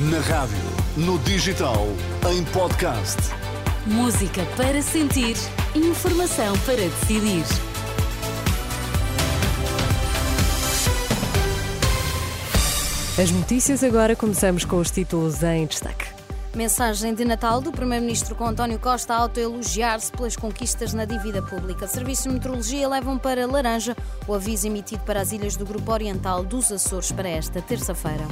Na rádio, no digital, em podcast. Música para sentir, informação para decidir. As notícias agora começamos com os títulos em destaque. Mensagem de Natal do Primeiro-Ministro com António Costa a autoelogiar-se pelas conquistas na dívida pública. Serviços de meteorologia levam para laranja o aviso emitido para as ilhas do Grupo Oriental dos Açores para esta terça-feira.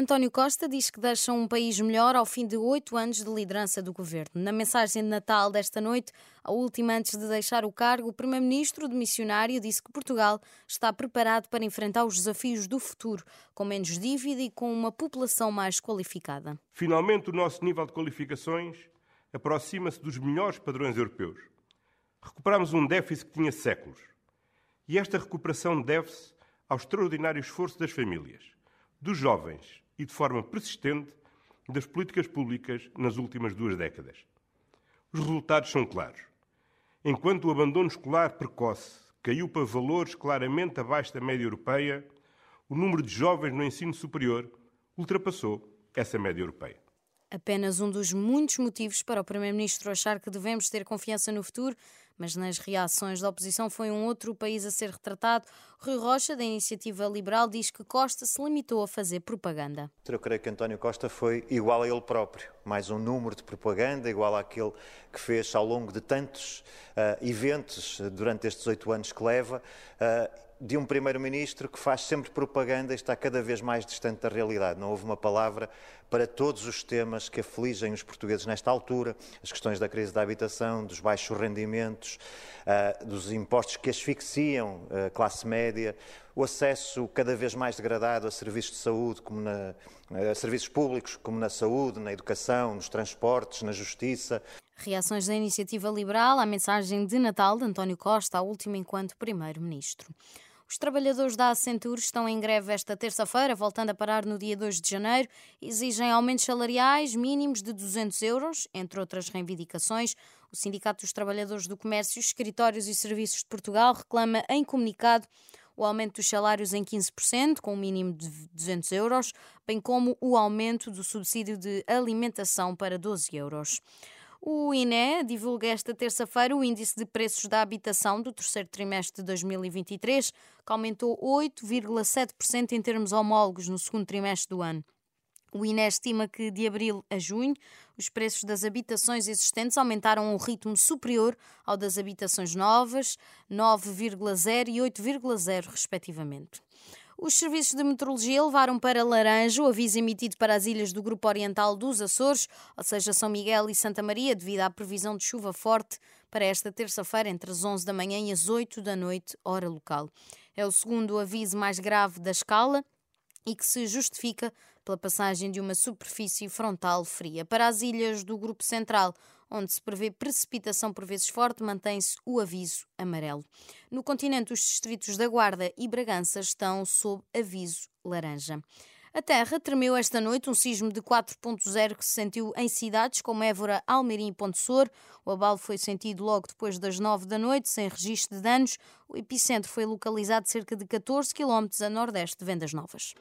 António Costa diz que deixa um país melhor ao fim de oito anos de liderança do governo. Na mensagem de Natal desta noite, a última antes de deixar o cargo, o primeiro-ministro de missionário disse que Portugal está preparado para enfrentar os desafios do futuro, com menos dívida e com uma população mais qualificada. Finalmente, o nosso nível de qualificações aproxima-se dos melhores padrões europeus. Recuperamos um déficit que tinha séculos. E esta recuperação deve-se ao extraordinário esforço das famílias, dos jovens e de forma persistente das políticas públicas nas últimas duas décadas. Os resultados são claros. Enquanto o abandono escolar precoce caiu para valores claramente abaixo da média europeia, o número de jovens no ensino superior ultrapassou essa média europeia. Apenas um dos muitos motivos para o Primeiro-Ministro achar que devemos ter confiança no futuro mas nas reações da oposição foi um outro país a ser retratado. Rui Rocha, da Iniciativa Liberal, diz que Costa se limitou a fazer propaganda. Eu creio que António Costa foi igual a ele próprio, mais um número de propaganda, igual àquele que fez ao longo de tantos uh, eventos durante estes oito anos que leva. Uh, de um primeiro-ministro que faz sempre propaganda e está cada vez mais distante da realidade. Não houve uma palavra para todos os temas que afligem os portugueses nesta altura, as questões da crise da habitação, dos baixos rendimentos, uh, dos impostos que asfixiam a classe média, o acesso cada vez mais degradado a serviços de saúde, como na, a serviços públicos, como na saúde, na educação, nos transportes, na justiça. Reações da iniciativa liberal à mensagem de Natal de António Costa, a última enquanto primeiro-ministro. Os trabalhadores da Accenture estão em greve esta terça-feira, voltando a parar no dia 2 de janeiro. Exigem aumentos salariais mínimos de 200 euros, entre outras reivindicações. O Sindicato dos Trabalhadores do Comércio, Escritórios e Serviços de Portugal reclama em comunicado o aumento dos salários em 15%, com um mínimo de 200 euros, bem como o aumento do subsídio de alimentação para 12 euros. O INE divulga esta terça-feira o índice de preços da habitação do terceiro trimestre de 2023, que aumentou 8,7% em termos homólogos no segundo trimestre do ano. O INE estima que de abril a junho os preços das habitações existentes aumentaram a um ritmo superior ao das habitações novas, 9,0 e 8,0 respectivamente. Os serviços de meteorologia levaram para laranja o aviso emitido para as ilhas do Grupo Oriental dos Açores, ou seja, São Miguel e Santa Maria, devido à previsão de chuva forte para esta terça-feira, entre as 11 da manhã e as 8 da noite, hora local. É o segundo aviso mais grave da escala e que se justifica pela passagem de uma superfície frontal fria. Para as ilhas do Grupo Central, onde se prevê precipitação por vezes forte, mantém-se o aviso amarelo. No continente, os distritos da Guarda e Bragança estão sob aviso laranja. A Terra tremeu esta noite um sismo de 4.0 que se sentiu em cidades como Évora, Almerim e Ponte Sor. O abalo foi sentido logo depois das 9 da noite, sem registro de danos. O epicentro foi localizado cerca de 14 km a nordeste de Vendas Novas.